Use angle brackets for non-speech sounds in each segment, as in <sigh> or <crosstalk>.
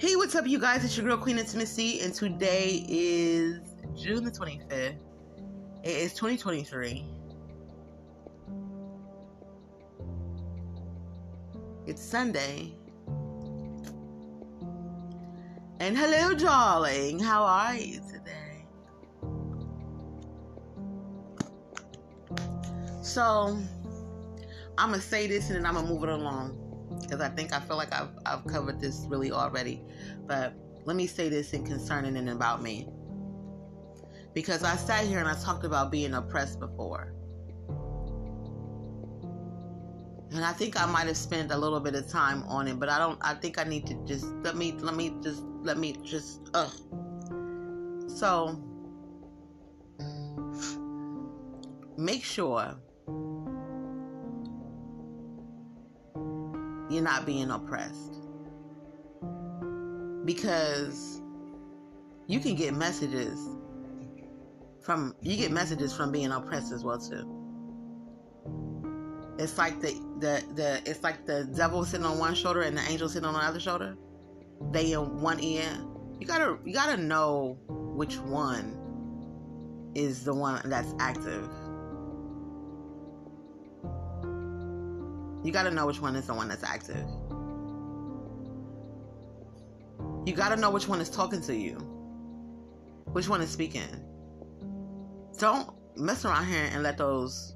Hey, what's up, you guys? It's your girl Queen Intimacy, and today is June the 25th. It is 2023. It's Sunday. And hello, darling. How are you today? So, I'm going to say this and then I'm going to move it along because I think I feel like I've, I've covered this really already. But let me say this in concerning and about me. Because I sat here and I talked about being oppressed before. And I think I might have spent a little bit of time on it, but I don't I think I need to just let me let me just let me just ugh. So make sure you're not being oppressed. Because you can get messages from you get messages from being oppressed as well too. It's like the the the it's like the devil sitting on one shoulder and the angel sitting on the other shoulder. They in one ear. You gotta you gotta know which one is the one that's active. You got to know which one is the one that's active. You got to know which one is talking to you, which one is speaking. Don't mess around here and let those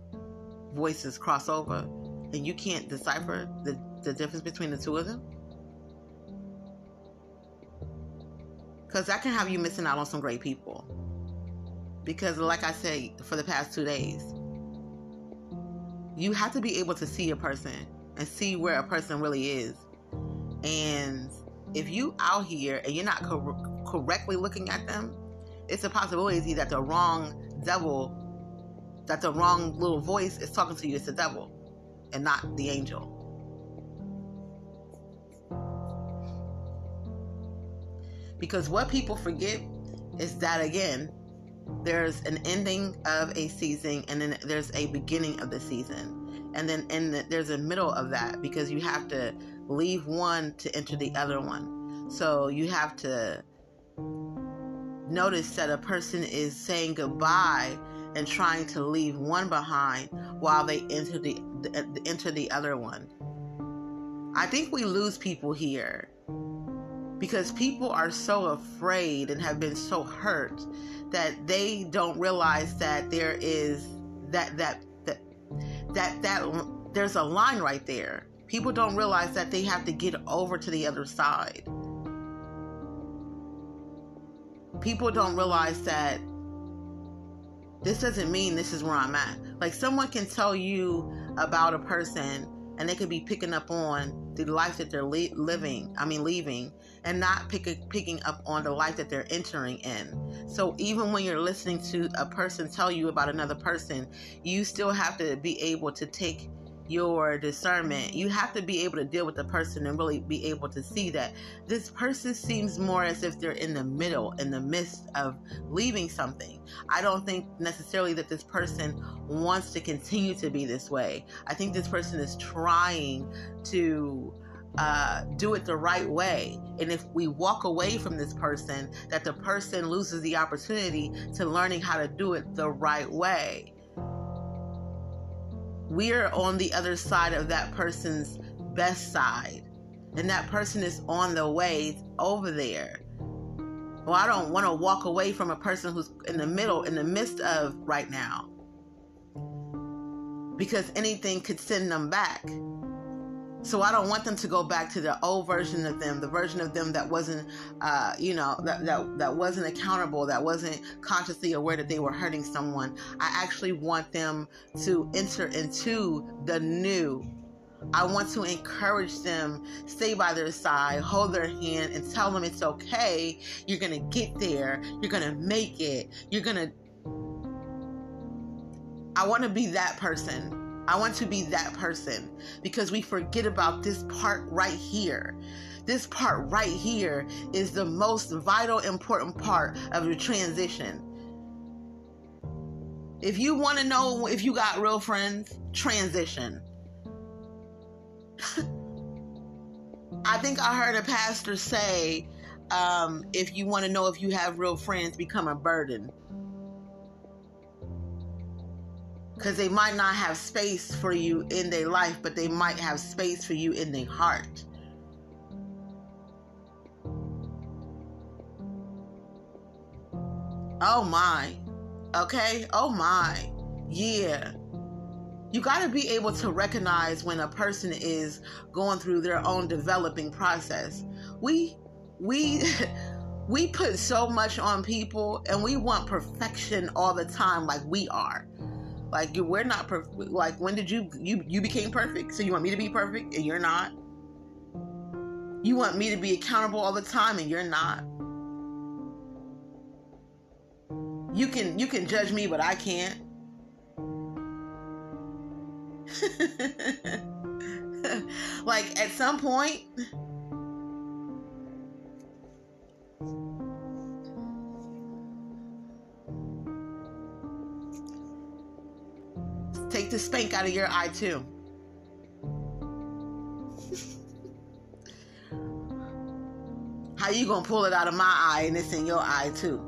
voices cross over and you can't decipher the, the difference between the two of them. Because that can have you missing out on some great people. Because, like I said, for the past two days, you have to be able to see a person and see where a person really is. And if you out here and you're not cor- correctly looking at them, it's a possibility that the wrong devil, that the wrong little voice is talking to you. It's the devil and not the angel. Because what people forget is that again, there's an ending of a season and then there's a beginning of the season. And then in the, there's a middle of that because you have to leave one to enter the other one. So you have to notice that a person is saying goodbye and trying to leave one behind while they enter the, the enter the other one. I think we lose people here because people are so afraid and have been so hurt that they don't realize that there is that that that that that there's a line right there. People don't realize that they have to get over to the other side. People don't realize that this doesn't mean this is where I'm at. Like someone can tell you about a person and they could be picking up on the life that they're li- living, I mean, leaving, and not pick a, picking up on the life that they're entering in. So even when you're listening to a person tell you about another person, you still have to be able to take your discernment. You have to be able to deal with the person and really be able to see that this person seems more as if they're in the middle, in the midst of leaving something. I don't think necessarily that this person wants to continue to be this way. I think this person is trying to uh, do it the right way. And if we walk away from this person, that the person loses the opportunity to learning how to do it the right way. We're on the other side of that person's best side, and that person is on the way over there. Well, I don't want to walk away from a person who's in the middle, in the midst of right now, because anything could send them back. So I don't want them to go back to the old version of them, the version of them that wasn't, uh, you know, that, that that wasn't accountable, that wasn't consciously aware that they were hurting someone. I actually want them to enter into the new. I want to encourage them, stay by their side, hold their hand, and tell them it's okay. You're gonna get there. You're gonna make it. You're gonna. I want to be that person I want to be that person because we forget about this part right here. This part right here is the most vital, important part of the transition. If you want to know if you got real friends, transition. <laughs> I think I heard a pastor say um, if you want to know if you have real friends, become a burden. Because they might not have space for you in their life, but they might have space for you in their heart. Oh my. Okay? Oh my. Yeah. You got to be able to recognize when a person is going through their own developing process. We we <laughs> we put so much on people and we want perfection all the time like we are. Like we're not perfect. Like when did you you you became perfect? So you want me to be perfect and you're not? You want me to be accountable all the time and you're not? You can you can judge me, but I can't. <laughs> like at some point take the spank out of your eye too. <laughs> How you gonna pull it out of my eye and it's in your eye too?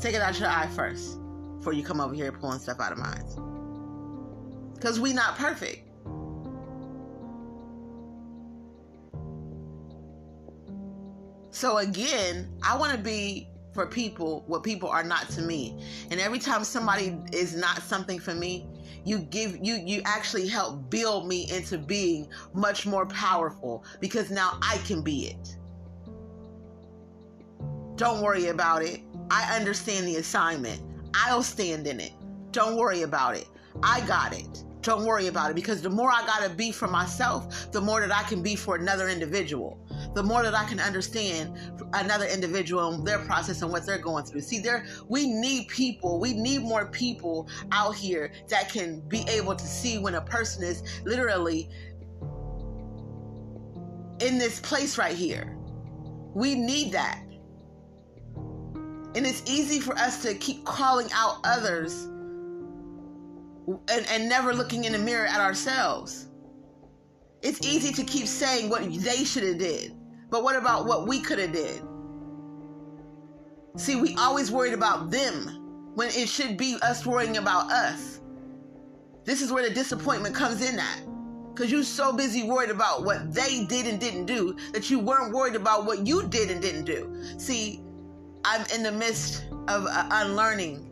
Take it out of your eye first before you come over here pulling stuff out of mine. Because we not perfect. So again, I want to be for people what people are not to me. And every time somebody is not something for me, you give you you actually help build me into being much more powerful because now I can be it. Don't worry about it. I understand the assignment. I'll stand in it. Don't worry about it. I got it. Don't worry about it because the more I got to be for myself, the more that I can be for another individual. The more that I can understand another individual and their process and what they're going through. See, there we need people. We need more people out here that can be able to see when a person is literally in this place right here. We need that. And it's easy for us to keep calling out others and, and never looking in the mirror at ourselves. It's easy to keep saying what they should have did. But what about what we could have did? See, we always worried about them when it should be us worrying about us. This is where the disappointment comes in at. Because you're so busy worried about what they did and didn't do that you weren't worried about what you did and didn't do. See, I'm in the midst of uh, unlearning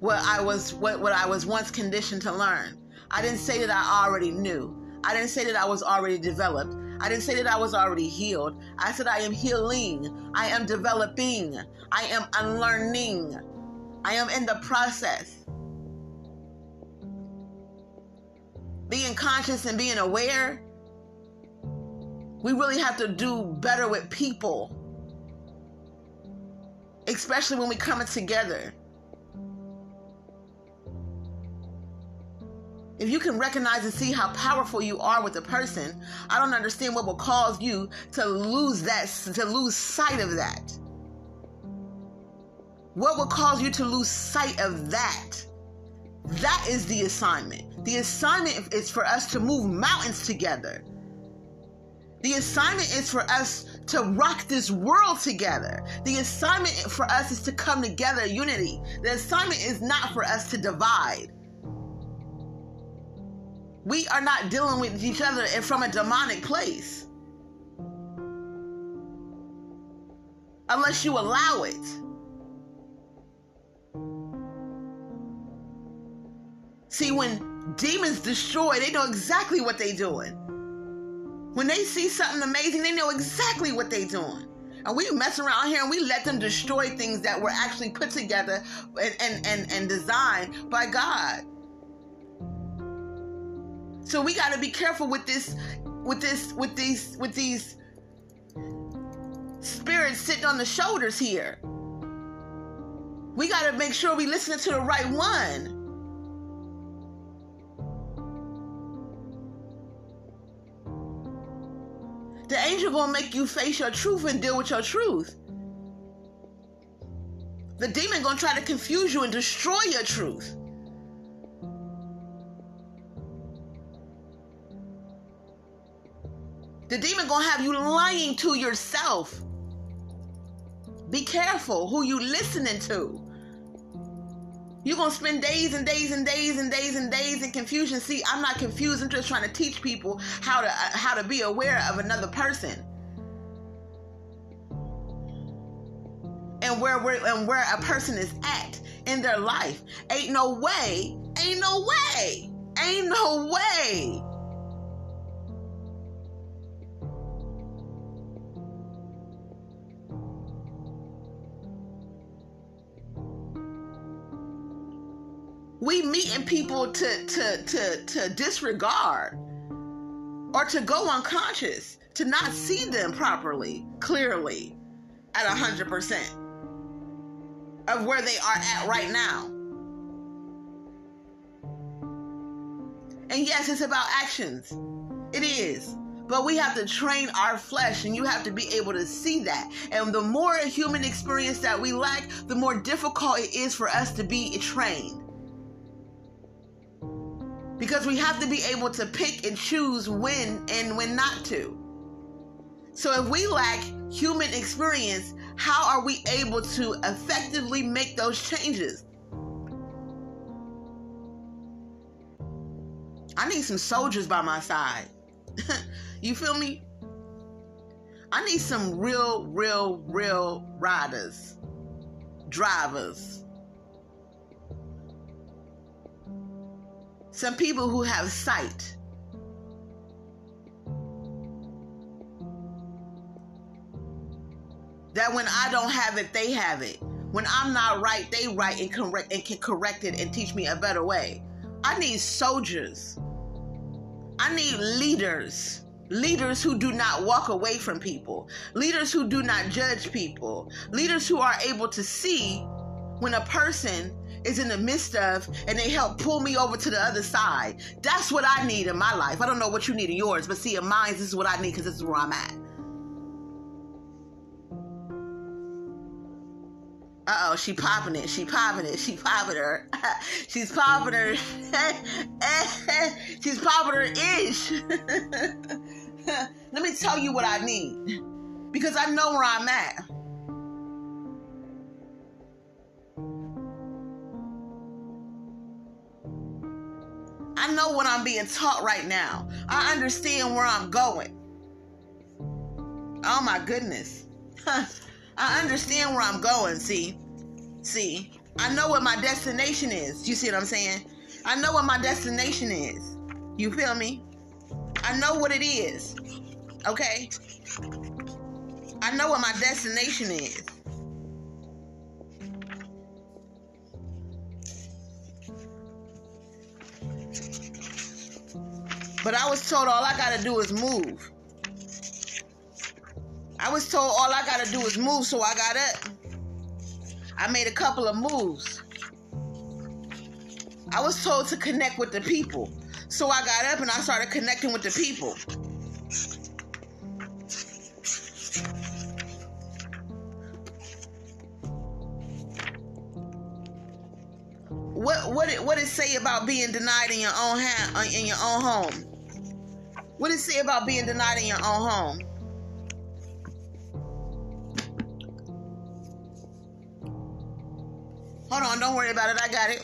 what I was what, what I was once conditioned to learn. I didn't say that I already knew. I didn't say that I was already developed. I didn't say that I was already healed. I said I am healing. I am developing. I am unlearning. I am in the process. Being conscious and being aware, we really have to do better with people especially when we coming together. If you can recognize and see how powerful you are with a person, I don't understand what will cause you to lose that, to lose sight of that. What will cause you to lose sight of that? That is the assignment. The assignment is for us to move mountains together. The assignment is for us to rock this world together. The assignment for us is to come together, unity. The assignment is not for us to divide. We are not dealing with each other from a demonic place. Unless you allow it. See, when demons destroy, they know exactly what they're doing. When they see something amazing, they know exactly what they're doing. And we mess around here and we let them destroy things that were actually put together and, and, and, and designed by God. So we got to be careful with this, with this, with these, with these spirits sitting on the shoulders here. We got to make sure we listen to the right one. The angel gonna make you face your truth and deal with your truth. The demon gonna try to confuse you and destroy your truth. The gonna have you lying to yourself. Be careful who you listening to. You're gonna spend days and days and days and days and days in confusion. See, I'm not confused. I'm just trying to teach people how to uh, how to be aware of another person. And where where and where a person is at in their life. Ain't no way. Ain't no way. Ain't no way we meeting people to to to to disregard or to go unconscious to not see them properly clearly at 100% of where they are at right now. And yes it's about actions. It is. But we have to train our flesh and you have to be able to see that. And the more human experience that we lack the more difficult it is for us to be trained because we have to be able to pick and choose when and when not to. So if we lack human experience, how are we able to effectively make those changes? I need some soldiers by my side. <laughs> you feel me? I need some real, real, real riders, drivers, some people who have sight. That when I don't have it, they have it. When I'm not right, they right and correct and can correct it and teach me a better way. I need soldiers. I need leaders. Leaders who do not walk away from people. Leaders who do not judge people. Leaders who are able to see when a person is in the midst of and they help pull me over to the other side. That's what I need in my life. I don't know what you need in yours, but see, in mine, this is what I need because this is where I'm at. Uh oh, she popping it. She popping it. She popping her. <laughs> She's popping her. <laughs> She's popping her ish. <laughs> Let me tell you what I need because I know where I'm at. I know what I'm being taught right now. I understand where I'm going. Oh my goodness. <laughs> I understand where I'm going, see? See, I know what my destination is. You see what I'm saying? I know what my destination is. You feel me? I know what it is. Okay? I know what my destination is. But I was told all I gotta do is move. I was told all I gotta do is move, so I got up. I made a couple of moves. I was told to connect with the people. So I got up and I started connecting with the people. What what it, what it say about being denied in your own hand in your own home? What it say about being denied in your own home? Hold on, don't worry about it. I got it.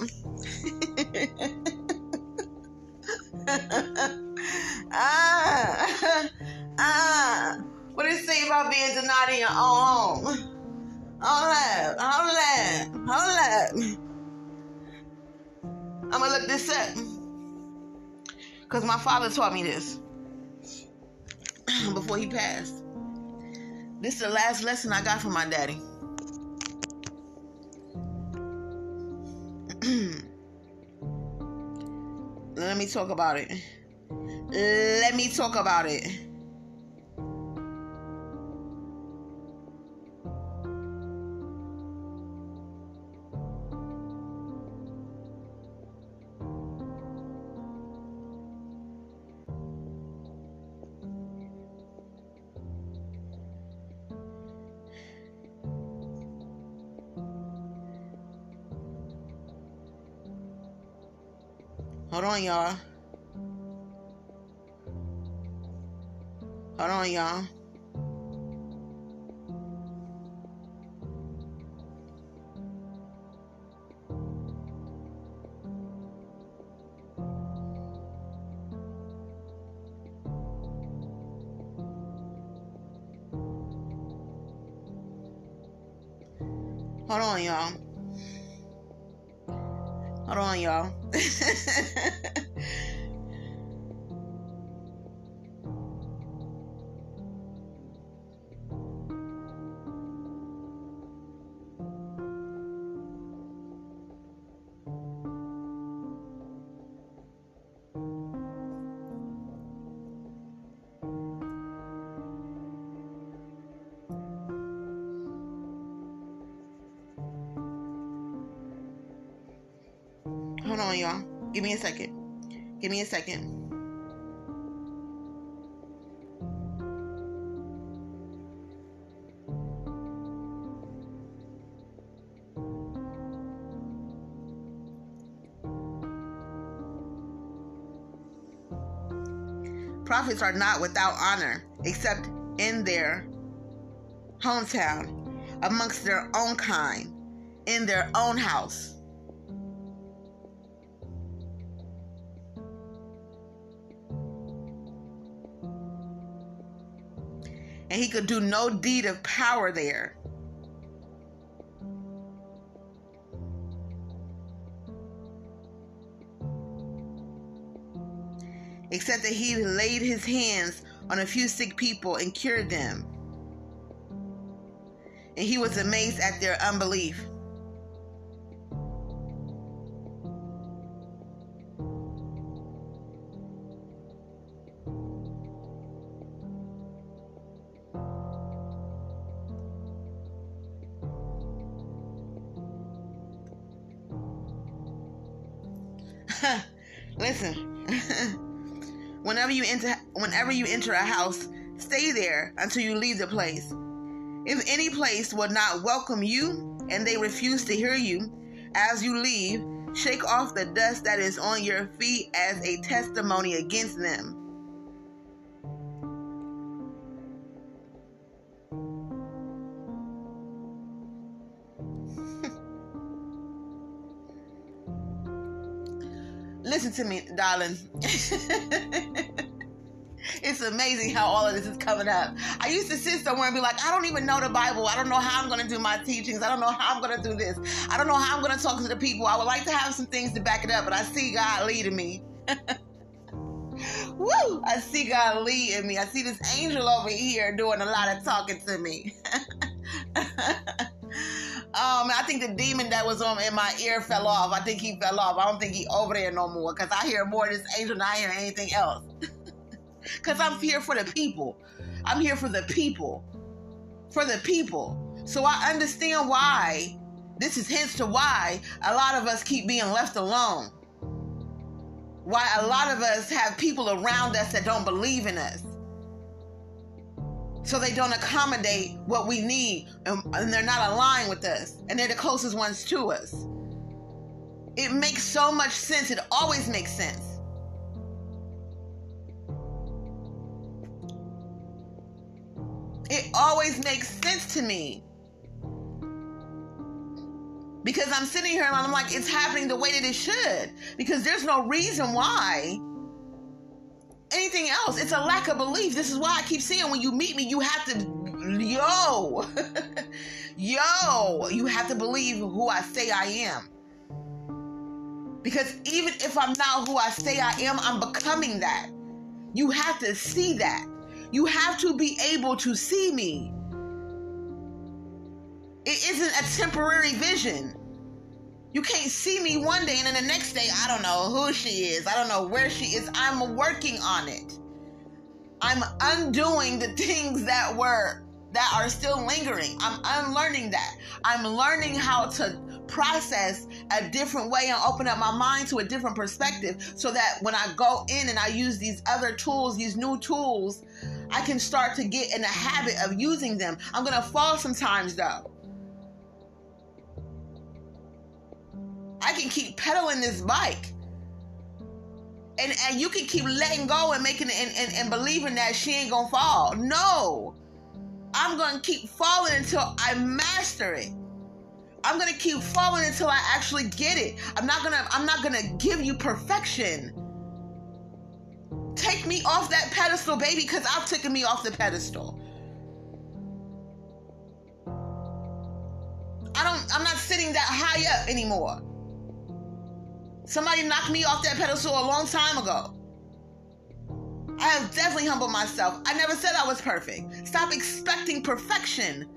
<laughs> ah, ah. What it say about being denied in your own home? Hold up, hold up, hold up. I'm gonna look this up. Because my father taught me this. <clears throat> before he passed. This is the last lesson I got from my daddy. <clears throat> Let me talk about it. Let me talk about it. On, y'all. Hold on, y'all. Give me a second. Prophets are not without honor, except in their hometown, amongst their own kind, in their own house. And he could do no deed of power there. Except that he laid his hands on a few sick people and cured them. And he was amazed at their unbelief. You enter a house, stay there until you leave the place. If any place will not welcome you and they refuse to hear you as you leave, shake off the dust that is on your feet as a testimony against them. <laughs> Listen to me, darling. <laughs> it's amazing how all of this is coming up. I used to sit somewhere and be like, I don't even know the Bible. I don't know how I'm going to do my teachings. I don't know how I'm going to do this. I don't know how I'm going to talk to the people. I would like to have some things to back it up, but I see God leading me. <laughs> Woo! I see God leading me. I see this angel over here doing a lot of talking to me. <laughs> Um, I think the demon that was on in my ear fell off. I think he fell off. I don't think he over there no more because I hear more of this angel than I hear anything else. <laughs> Because I'm here for the people. I'm here for the people. For the people. So I understand why. This is hence to why a lot of us keep being left alone. Why a lot of us have people around us that don't believe in us so they don't accommodate what we need and, and, they're not aligned with us and they're the closest ones to us it makes so much sense it always makes sense it always makes sense to me because i'm sitting here and i'm like it's happening the way that it should because there's no reason why anything else. It's a lack of belief. This is why I keep saying when you meet me, you have to, yo, <laughs> yo, you have to believe who I say I am. Because even if I'm not who I say I am, I'm becoming that. You have to see that. You have to be able to see me. It isn't a temporary vision. You can't see me one day and then the next day, I don't know who she is. I don't know where she is. I'm working on it. I'm undoing the things that were that are still lingering. I'm unlearning that. I'm learning how to process a different way and open up my mind to a different perspective so that when I go in and I use these other tools, these new tools, I can start to get in the habit of using them. I'm going to fall sometimes though. I can keep pedaling this bike. and and you can keep letting go and making it and, and, and believing that she ain't gonna fall. No. I'm gonna keep falling until I master it. I'm gonna keep falling until I actually get it. I'm not gonna I'm not gonna give you perfection. Take me off that pedestal, baby, because I've taken me off the pedestal. I don't I'm not sitting that high up anymore. Somebody knocked me off that pedestal a long time ago. I have definitely humbled myself. I never said I was perfect. Stop expecting perfection.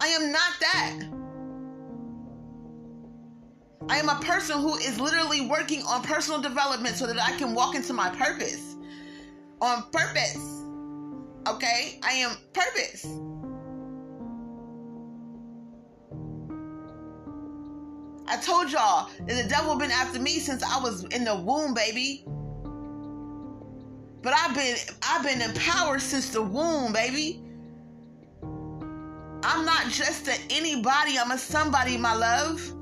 I am not that. I am a person who is literally working on personal development so that I can walk into my purpose. On purpose. Okay? I am purpose. I told y'all that the devil been after me since I was in the womb, baby. But I've been I've been empowered since the womb, baby. I'm not just a anybody, I'm a somebody, my love.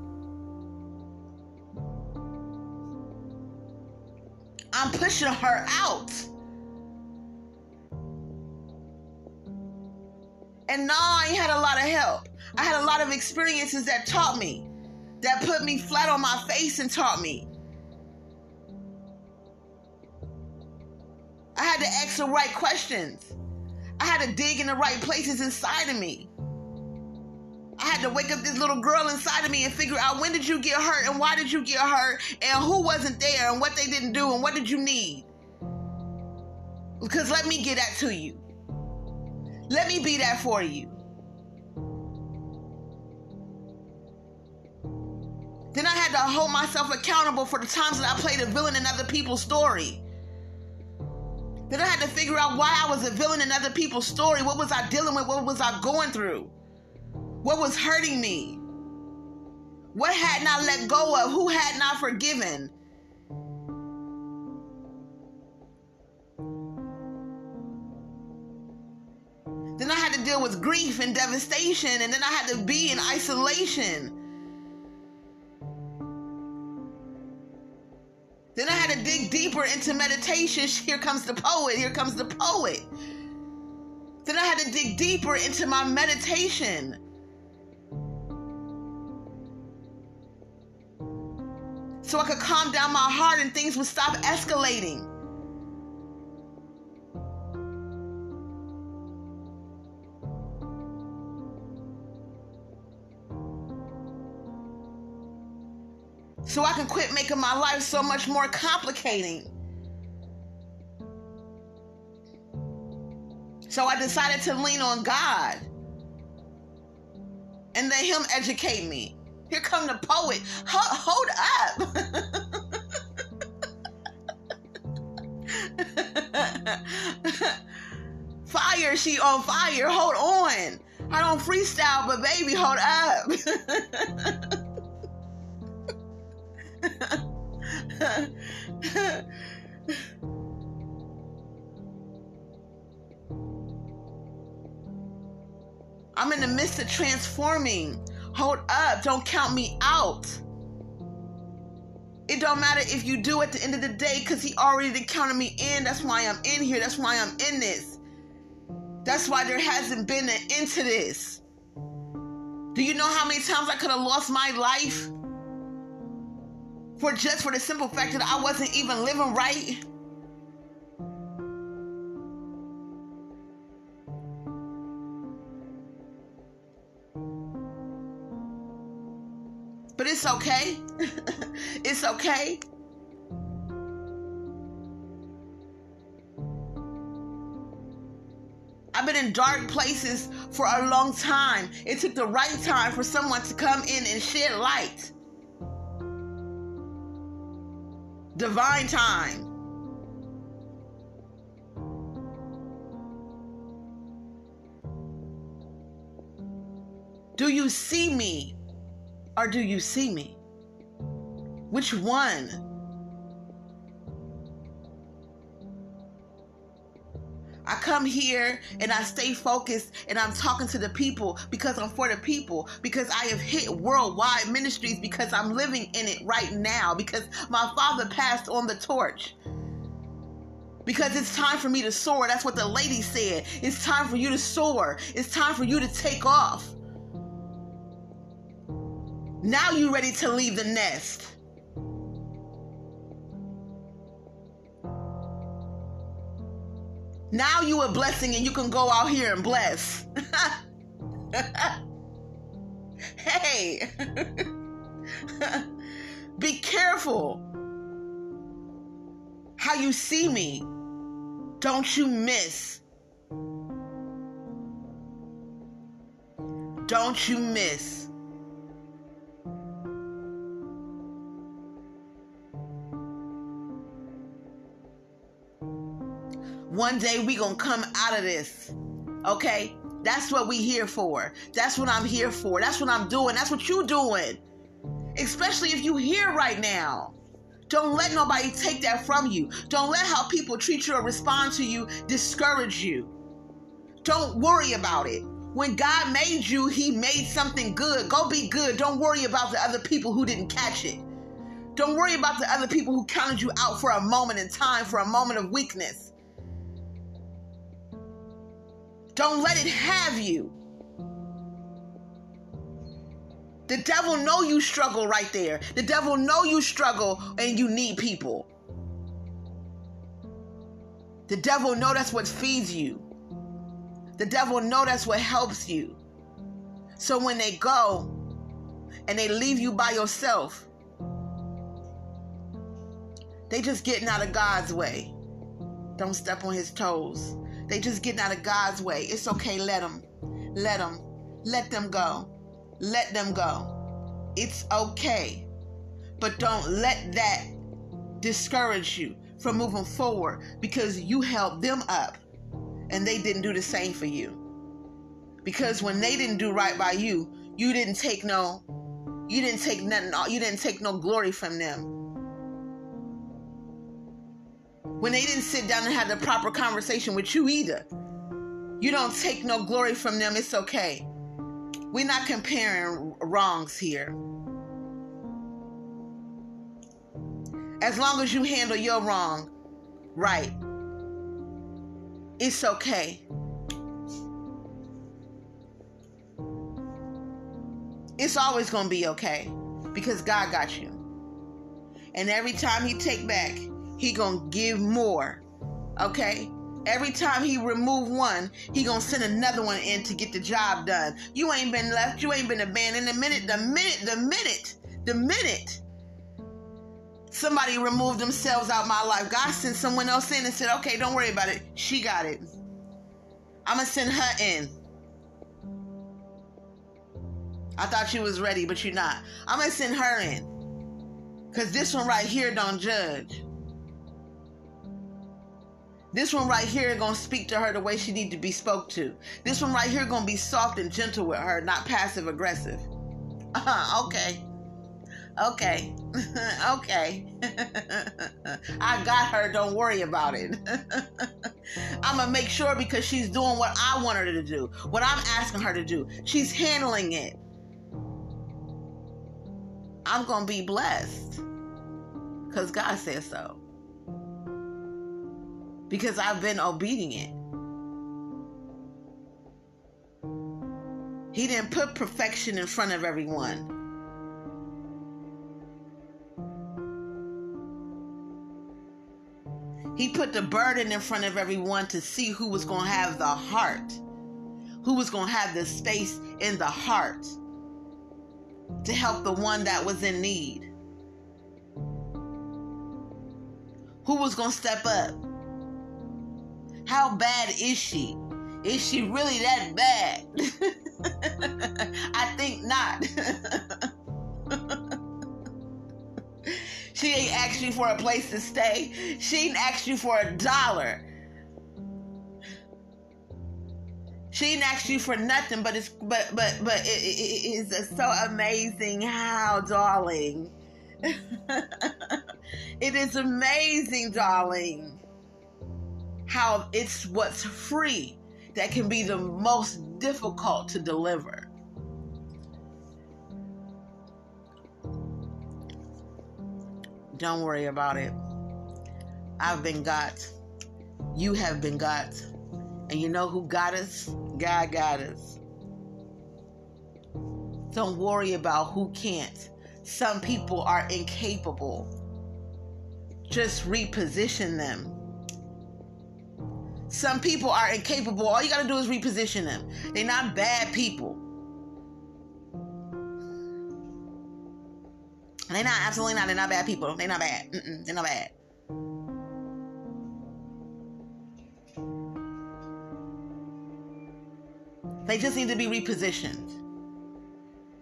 I'm pushing her out. And now I had a lot of help. I had a lot of experiences that taught me that put me flat on my face and taught me. I had to ask the right questions. I had to dig in the right places inside of me. I had to wake up this little girl inside of me and figure out when did you get hurt and why did you get hurt and who wasn't there and what they didn't do and what did you need. Because let me get that to you. Let me be that for you. Then I had to hold myself accountable for the times that I played a villain in other people's story. Then I had to figure out why I was a villain in other people's story. What was I dealing with? What was I going through? What was hurting me? What had not let go of? Who had not forgiven? Then I had to deal with grief and devastation, and then I had to be in isolation. Then I had to dig deeper into meditation. <laughs> Here comes the poet. Here comes the poet. Then I had to dig deeper into my meditation. So I could calm down my heart and things would stop escalating. so I can quit making my life so much more complicating. So I decided to lean on God and let Him educate me. Here come the poet. Hold, up. fire, she on fire. Hold on. I don't freestyle, but baby, hold up. I'm in the midst of transforming. Hold up. Don't count me out. It don't matter if you do at the end of the day because he already counted me in. That's why I'm in here. That's why I'm in this. That's why there hasn't been an end to this. Do you know how many times I could have lost my life? for just for the simple fact that I wasn't even living right. It's okay. <laughs> it's okay. I've been in dark places for a long time. It took the right time for someone to come in and shed light. divine time. Do you see me or do you see me? Which one? I come here and I stay focused and I'm talking to the people because I'm for the people because I have hit worldwide ministries because I'm living in it right now because my father passed on the torch. Because it's time for me to soar. That's what the lady said. It's time for you to soar. It's time for you to take off. Now you're ready to leave the nest. Now you a blessing and you can go out here and bless. <laughs> hey. <laughs> Be careful how you see me. Don't you miss. Don't you miss. One day we gonna come out of this. Okay? That's what we here for. That's what I'm here for. That's what I'm doing. That's what you doing. Especially if you here right now. Don't let nobody take that from you. Don't let how people treat you or respond to you discourage you. Don't worry about it. When God made you, He made something good. Go be good. Don't worry about the other people who didn't catch it. Don't worry about the other people who counted you out for a moment in time, for a moment of weakness. Don't let it have you. The devil know you struggle right there. The devil know you struggle and you need people. The devil know that's what feeds you. The devil know that's what helps you. So when they go and they leave you by yourself, they just getting out of God's way. Don't step on his toes. They just getting out of God's way. It's okay. Let them. Let them. Let them go. Let them go. It's okay. But don't let that discourage you from moving forward because you helped them up and they didn't do the same for you. Because when they didn't do right by you, you didn't take no you didn't take nothing you didn't take no glory from them when they didn't sit down and have the proper conversation with you either. You don't take no glory from them. It's okay. We're not comparing wrongs here. As long as you handle your wrong right, it's okay. It's always going to be okay because God got you. And every time he take back, he gonna give more. Okay? Every time he remove one, he gonna send another one in to get the job done. You ain't been left, you ain't been abandoned. The minute, the minute, the minute, the minute somebody removed themselves out my life, God sent someone else in and said, okay, don't worry about it. She got it. I'm gonna send her in. I thought you was ready, but you're not. I'm gonna send her in. Cause this one right here don't judge. This one right here gonna speak to her the way she need to be spoke to. This one right here gonna be soft and gentle with her, not passive aggressive. Uh, okay. Okay. <laughs> okay. <laughs> I got her. Don't worry about it. I'm going to make sure because she's doing what I want her to do, what I'm asking her to do. She's handling it. I'm going to be blessed because God says so because I've been obedient. He didn't put perfection in front of everyone. He put the burden in front of everyone to see who was going to have the heart, who was going to have the space in the heart to help the one that was in need. Who was going to step up? How bad is she? Is she really that bad? <laughs> I think not. <laughs> she ain't asked you for a place to stay. She ain't asked you for a dollar. She ain't asked you for nothing, but it's but but but it, it, it is so amazing how, darling. <laughs> it is amazing, darling how it's what's free that can be the most difficult to deliver. Don't worry about it. I've been got. You have been got. And you know who got us? God got us. Don't worry about who can't. Some people are incapable. Just reposition them. Some people are incapable. All you got to do is reposition them. They're not bad people. They're not, absolutely not. They're not bad people. They're not bad. Mm-mm, they're not bad. They just need to be repositioned.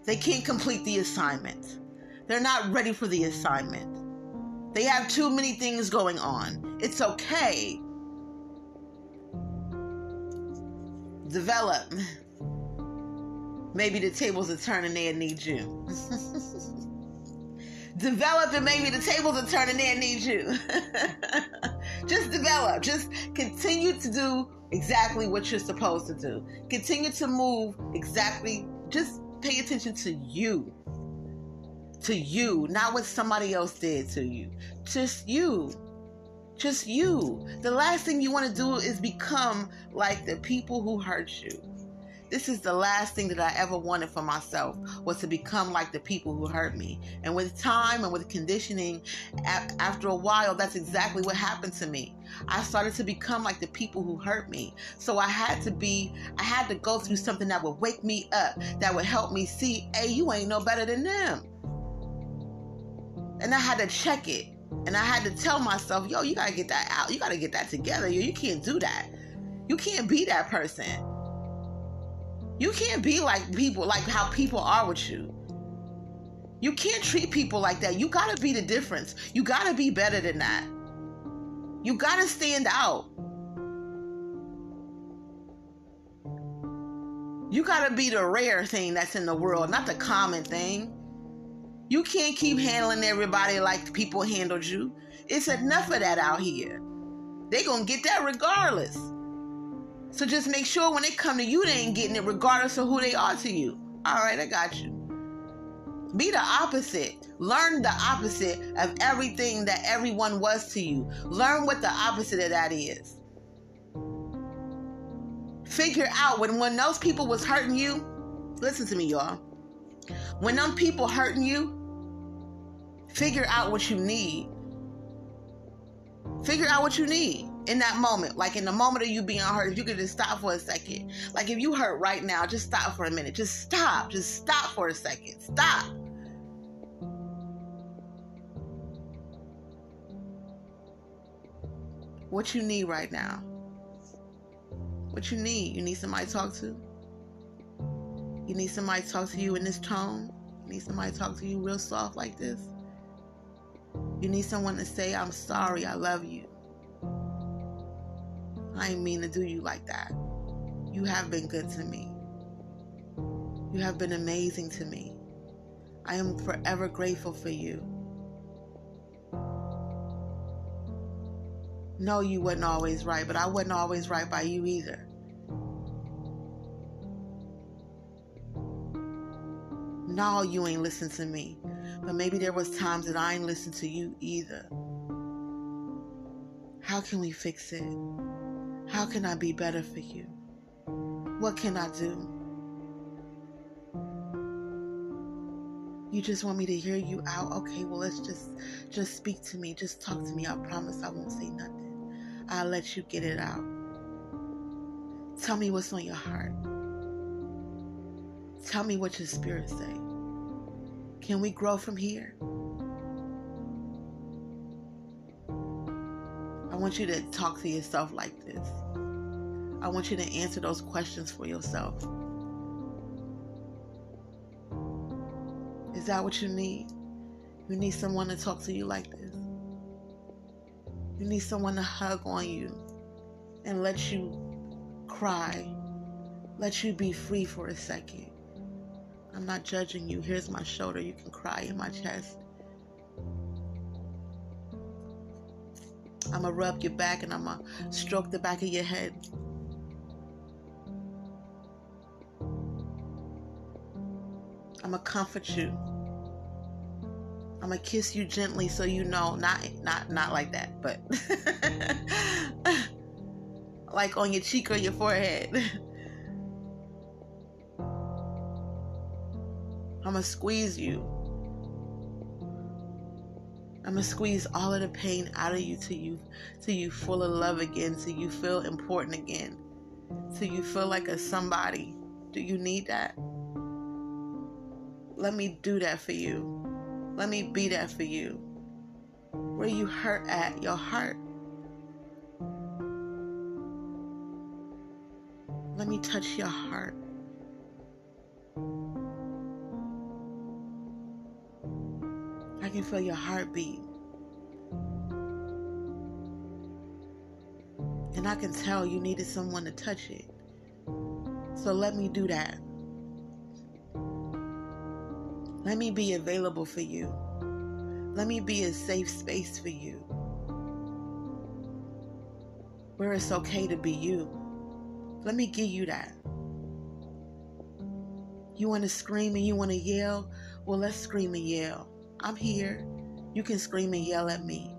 They can't complete the assignment. They're not ready for the assignment. They have too many things going on. It's okay. Develop. Maybe the tables are turning, they need you. develop and maybe the tables are turning, they need you. Just develop. Just continue to do exactly what you're supposed to do. Continue to move exactly. Just pay attention to you. To you, not what somebody else did to you. Just you. Just you. The last thing you want to do is become like the people who hurt you. This is the last thing that I ever wanted for myself was to become like the people who hurt me. And with time and with conditioning, after a while, that's exactly what happened to me. I started to become like the people who hurt me. So I had to be, I had to go through something that would wake me up, that would help me see, hey, you ain't no better than them. And I had to check it. And I had to tell myself, yo, you gotta get that out. You gotta get that together. Yo, you can't do that. You can't be that person. You can't be like people, like how people are with you. You can't treat people like that. You gotta be the difference. You gotta be better than that. You gotta stand out. You gotta be the rare thing that's in the world, not the common thing. You can't keep handling everybody like people handled you. It's enough of that out here. They gonna get that regardless. So just make sure when they come to you, they ain't getting it regardless of who they are to you. All right, I got you. Be the opposite. Learn the opposite of everything that everyone was to you. Learn what the opposite of that is. Figure out when when those people was hurting you. Listen to me, y'all. When them people hurting you, figure out what you need. Figure out what you need in that moment, like in the moment of you being hurt, if you could just stop for a second. Like if you hurt right now, just stop for a minute. Just stop. Just stop for a second. Stop. What you need right now? What you need? You need somebody to talk to? You need somebody to talk to you in this tone? You need somebody to talk to you real soft like this? You need someone to say, I'm sorry, I love you. I ain't mean to do you like that. You have been good to me. You have been amazing to me. I am forever grateful for you. No, you wasn't always right, but I wasn't always right by you either. No, you ain't listened to me, but maybe there was times that I ain't listened to you either. How can we fix it? How can I be better for you? What can I do? You just want me to hear you out? Okay, well let's just just speak to me. Just talk to me. I promise I won't say nothing. I'll let you get it out. Tell me what's on your heart. Tell me what your spirit say. Can we grow from here? I want you to talk to yourself like this. I want you to answer those questions for yourself. Is that what you need? You need someone to talk to you like this. You need someone to hug on you and let you cry, let you be free for a second. I'm not judging you. Here's my shoulder. You can cry in my chest. I'm going to rub your back and I'm going to stroke the back of your head. I'm going to comfort you. I'm gonna kiss you gently so you know, not not not like that, but <laughs> like on your cheek or your forehead. <laughs> I'm gonna squeeze you. I'm gonna squeeze all of the pain out of you till you till you full of love again, till you feel important again, till you feel like a somebody. Do you need that? Let me do that for you. Let me be that for you. Where you hurt at, your heart. Let me touch your heart. I can feel your heartbeat. And I can tell you needed someone to touch it. So let me do that. Let me be available for you. Let me be a safe space for you. Where it's okay to be you. Let me give you that. You want to scream and you want to yell? Well, let's scream and yell. I'm here. You can scream and yell at me.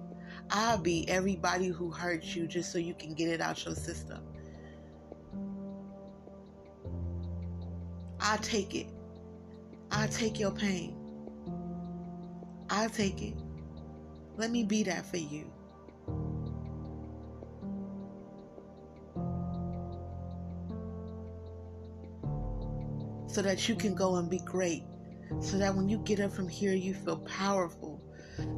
I'll be everybody who hurts you just so you can get it out your system. I take it. I take your pain. I take it. Let me be that for you. So that you can go and be great so that when you get up from here, you feel powerful.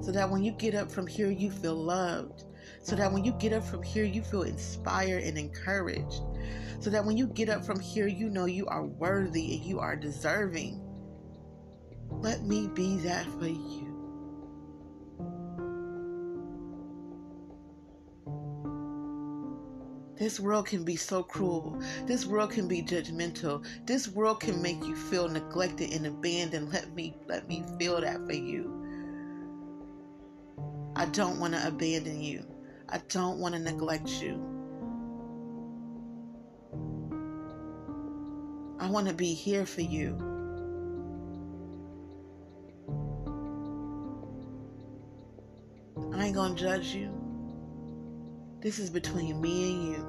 So that when you get up from here, you feel loved. So that when you get up from here, you feel inspired and encouraged. So that when you get up from here, you know you are worthy and you are deserving. Let me be that for you. This world can be so cruel. This world can be judgmental. This world can make you feel neglected and abandoned. Let me let me feel that for you. I don't want to abandon you. I don't want to neglect you. I want to be here for you. I ain't going to judge you. This is between me and you.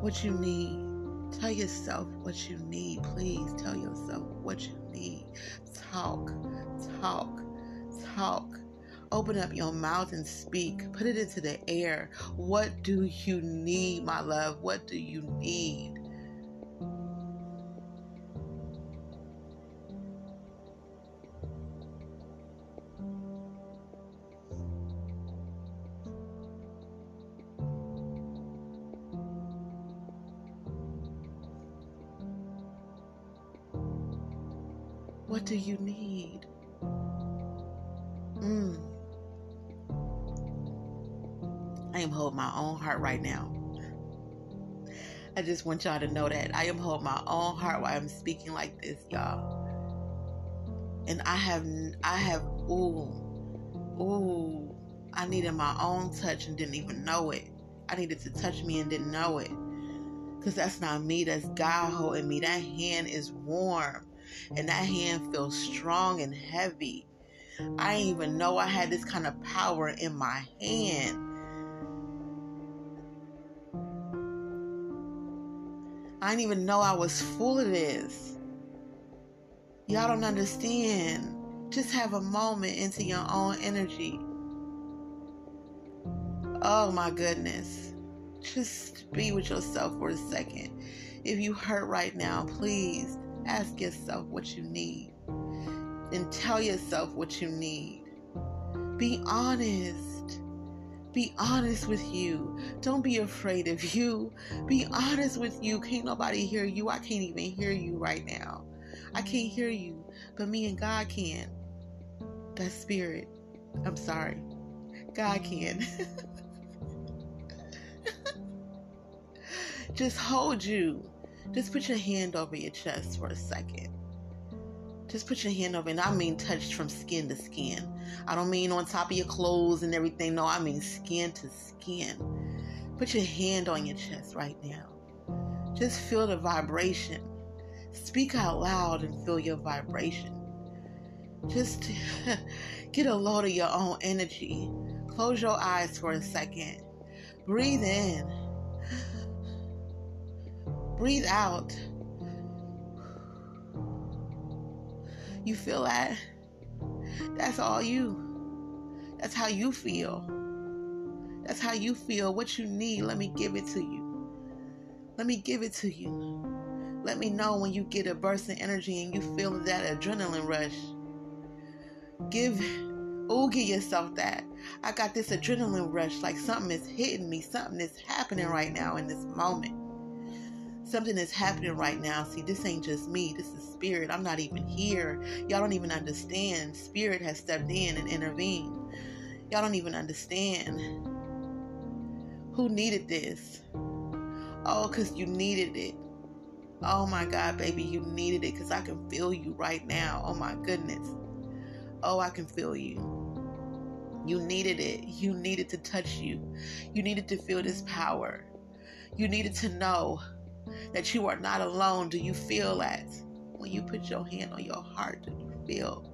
What you need. Tell yourself what you need. Please tell yourself what you need. Talk, talk, talk. Open up your mouth and speak. Put it into the air. What do you need, my love? What do you need? Do you need? Mm. I am holding my own heart right now. I just want y'all to know that I am holding my own heart while I'm speaking like this, y'all. And I have, I have, ooh, ooh, I needed my own touch and didn't even know it. I needed to touch me and didn't know it. Because that's not me, that's God holding me. That hand is warm and that hand feels strong and heavy. I didn't even know I had this kind of power in my hand. I didn't even know I was full of this. Y'all don't understand. Just have a moment into your own energy. Oh my goodness. Just be with yourself for a second. If you hurt right now, please Ask yourself what you need and tell yourself what you need. Be honest. Be honest with you. Don't be afraid of you. Be honest with you. Can't nobody hear you. I can't even hear you right now. I can't hear you, but me and God can. That spirit. I'm sorry. God can. <laughs> Just hold you. Just put your hand over your chest for a second. Just put your hand over, and I mean touched from skin to skin. I don't mean on top of your clothes and everything. No, I mean skin to skin. Put your hand on your chest right now. Just feel the vibration. Speak out loud and feel your vibration. Just <laughs> get a load of your own energy. Close your eyes for a second. Breathe in. Breathe out. You feel that? That's all you. That's how you feel. That's how you feel. What you need, let me give it to you. Let me give it to you. Let me know when you get a burst of energy and you feel that adrenaline rush. Give, oh, give yourself that. I got this adrenaline rush, like something is hitting me, something is happening right now in this moment. Something is happening right now. See, this ain't just me, this is spirit. I'm not even here. Y'all don't even understand. Spirit has stepped in and intervened. Y'all don't even understand. Who needed this? Oh, because you needed it. Oh my God, baby, you needed it because I can feel you right now. Oh my goodness. Oh, I can feel you. You needed it. You needed to touch you. You needed to feel this power. You needed to know that you are not alone. Do you feel that? When you put your hand on your heart, do you feel?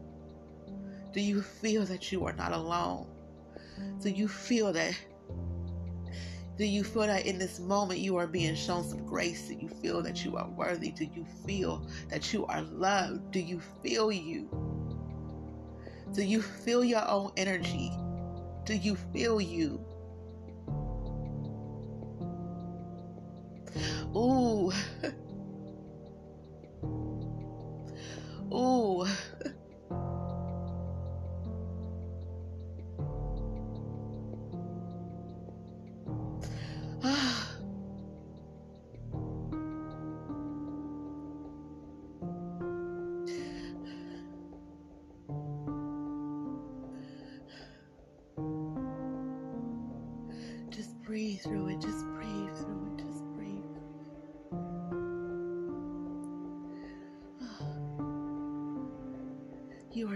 Do you feel that you are not alone? Do you feel that? Do you feel that in this moment you are being shown some grace? Do you feel that you are worthy? Do you feel that you are loved? Do you feel you? Do you feel your own energy? Do you feel you? Ooh.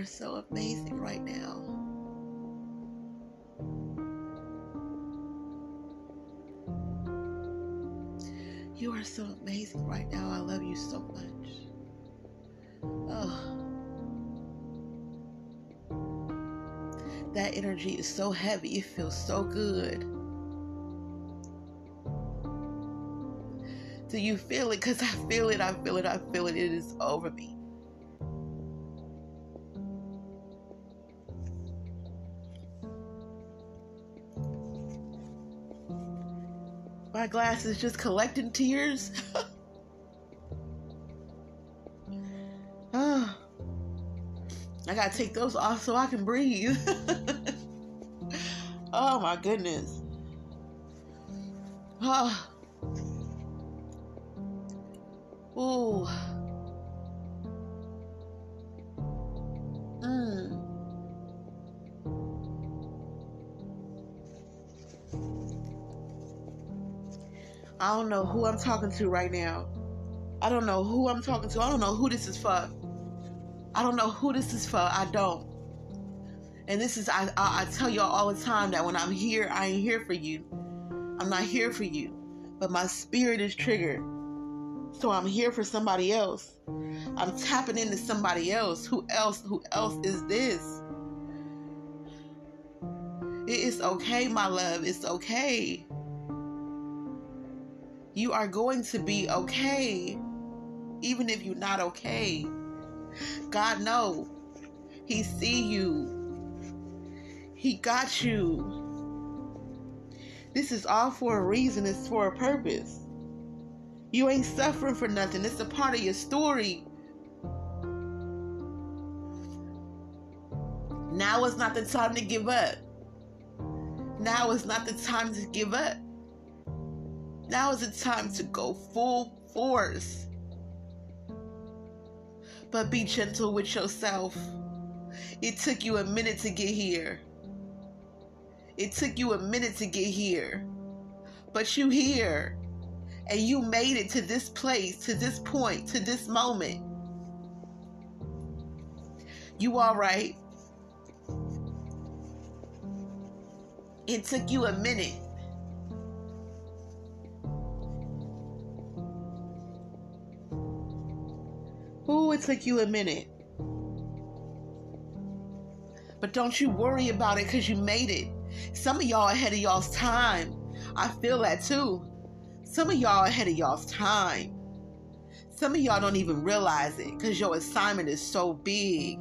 Are so amazing right now. You are so amazing right now. I love you so much. Oh. That energy is so heavy. It feels so good. Do you feel it? Because I feel it. I feel it. I feel it. It is over me. My glass is just collecting tears. oh, <laughs> I gotta take those off so I can breathe. <laughs> oh my goodness. Oh. I don't know who I'm talking to right now. I don't know who I'm talking to. I don't know who this is for. I don't know who this is for. I don't. And this is, I, I, I tell y'all all the time that when I'm here, I ain't here for you. I'm not here for you. But my spirit is triggered. So I'm here for somebody else. I'm tapping into somebody else. Who else? Who else is this? It is okay, my love. It's okay. You are going to be okay. Even if you're not okay. God know. He see you. He got you. This is all for a reason. It's for a purpose. You ain't suffering for nothing. It's a part of your story. Now is not the time to give up. Now is not the time to give up. Now is the time to go full force. But be gentle with yourself. It took you a minute to get here. It took you a minute to get here. But you here and you made it to this place, to this point, to this moment. You all right? It took you a minute. It took you a minute. But don't you worry about it because you made it. Some of y'all ahead of y'all's time. I feel that too. Some of y'all ahead of y'all's time. Some of y'all don't even realize it because your assignment is so big.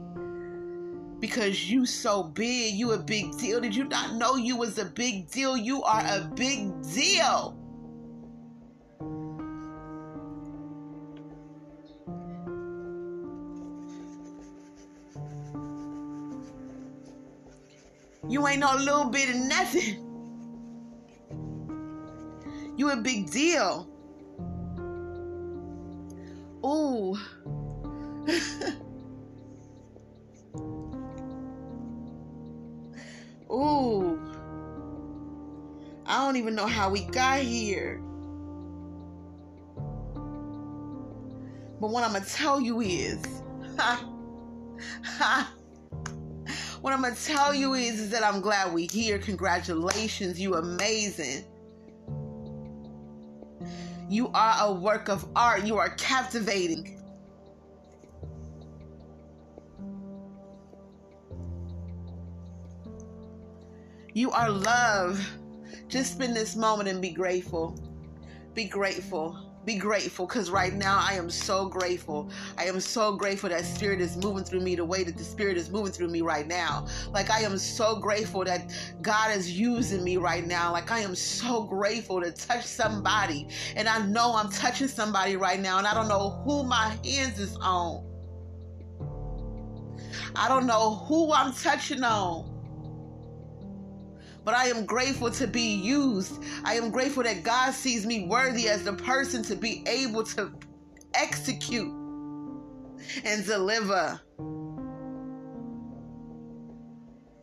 Because you so big, you a big deal. Did you not know you was a big deal? You are a big deal. You ain't no little bit of nothing. You a big deal. Ooh. <laughs> Ooh. I don't even know how we got here. But what I'm going to tell you is, <laughs> ha, ha, what I'm gonna tell you is, is that I'm glad we're here. Congratulations, you amazing. You are a work of art. You are captivating. You are love. Just spend this moment and be grateful. Be grateful be grateful because right now I am so grateful. I am so grateful that Spirit is moving through me the way that the Spirit is moving through me right now. Like I am so grateful that God is using me right now. Like I am so grateful to touch somebody. And I know I'm touching somebody right now, and I don't know who my hands is on. I don't know who I'm touching on but I am grateful to be used. I am grateful that God sees me worthy as the person to be able to execute and deliver.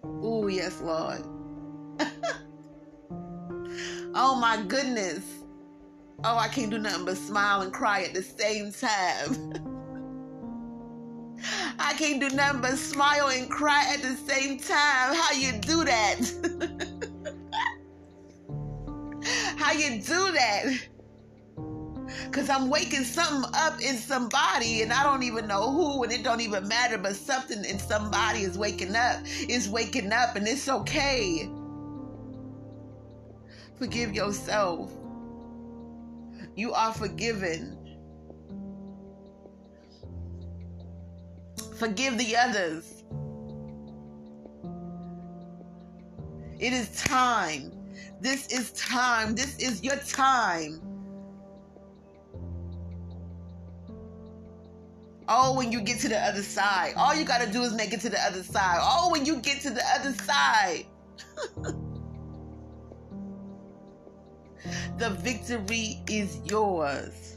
Oh, yes, Lord. <laughs> oh, my goodness. Oh, I can't do nothing but smile and cry at the same time. <laughs> I can't do nothing but smile and cry at the same time. How you do that? <laughs> How you do that? Cause I'm waking something up in somebody and I don't even know who and it don't even matter, but something in somebody is waking up. Is waking up and it's okay. Forgive yourself. You are forgiven. Forgive the others. It is time. This is time. This is your time. Oh, when you get to the other side. All you got to do is make it to the other side. Oh, when you get to the other side. <laughs> the victory is yours.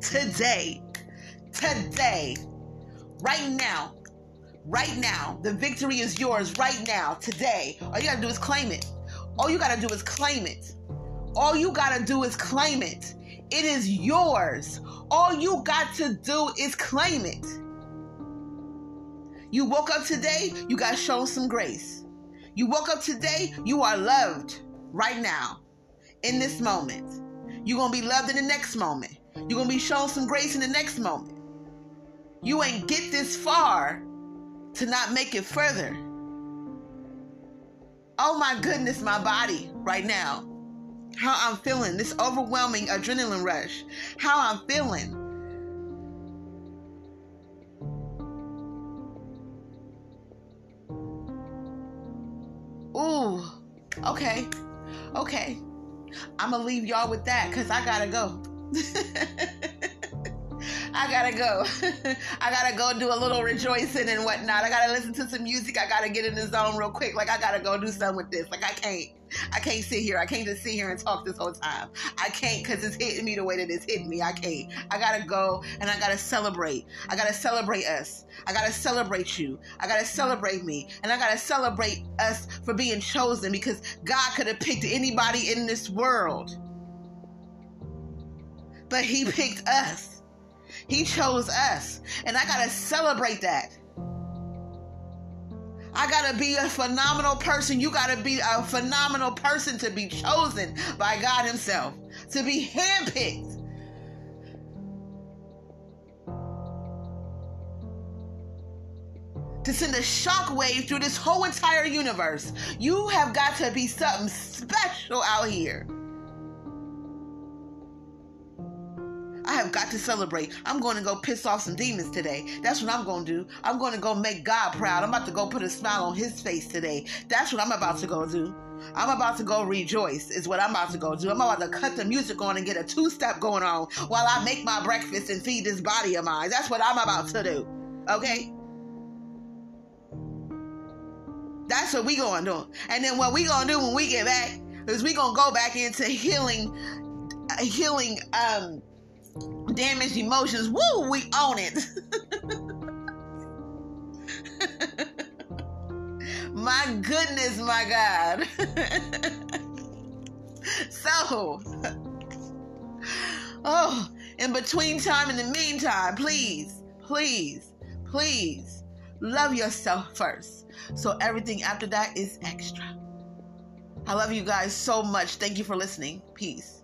Today. Today right now. Right now. The victory is yours right now, today. All you gotta do is claim it. All you gotta do is claim it. All you gotta do is claim it. It is yours. All you got to do is claim it. You woke up today, you got shown some grace. You woke up today, you are loved right now, in this moment. You're gonna be loved in the next moment. You're gonna be shown some grace in the next moment. You ain't get this far to not make it further. Oh my goodness, my body right now. How I'm feeling, this overwhelming adrenaline rush. How I'm feeling. Ooh, okay, okay. I'm gonna leave y'all with that because I gotta go. <laughs> I gotta go. I gotta go do a little rejoicing and whatnot. I gotta listen to some music. I gotta get in the zone real quick. Like I gotta go do something with this. Like I can't. I can't sit here. I can't just sit here and talk this whole time. I can't because it's hitting me the way that it's hitting me. I can't. I gotta go and I gotta celebrate. I gotta celebrate us. I gotta celebrate you. I gotta celebrate me. And I gotta celebrate us for being chosen because God could have picked anybody in this world. But He picked us. He chose us. And I got to celebrate that. I got to be a phenomenal person. You got to be a phenomenal person to be chosen by God Himself, to be handpicked. To send a shockwave through this whole entire universe. You have got to be something special out here. Have got to celebrate. I'm going to go piss off some demons today. That's what I'm going to do. I'm going to go make God proud. I'm about to go put a smile on his face today. That's what I'm about to go do. I'm about to go rejoice, is what I'm about to go do. I'm about to cut the music on and get a two step going on while I make my breakfast and feed this body of mine. That's what I'm about to do. Okay? That's what we going to do. And then what we going to do when we get back is we going to go back into healing, healing, um, damaged emotions. Woo, we own it. <laughs> my goodness, my God. <laughs> so, oh, in between time, in the meantime, please, please, please love yourself first. So everything after that is extra. I love you guys so much. Thank you for listening. Peace.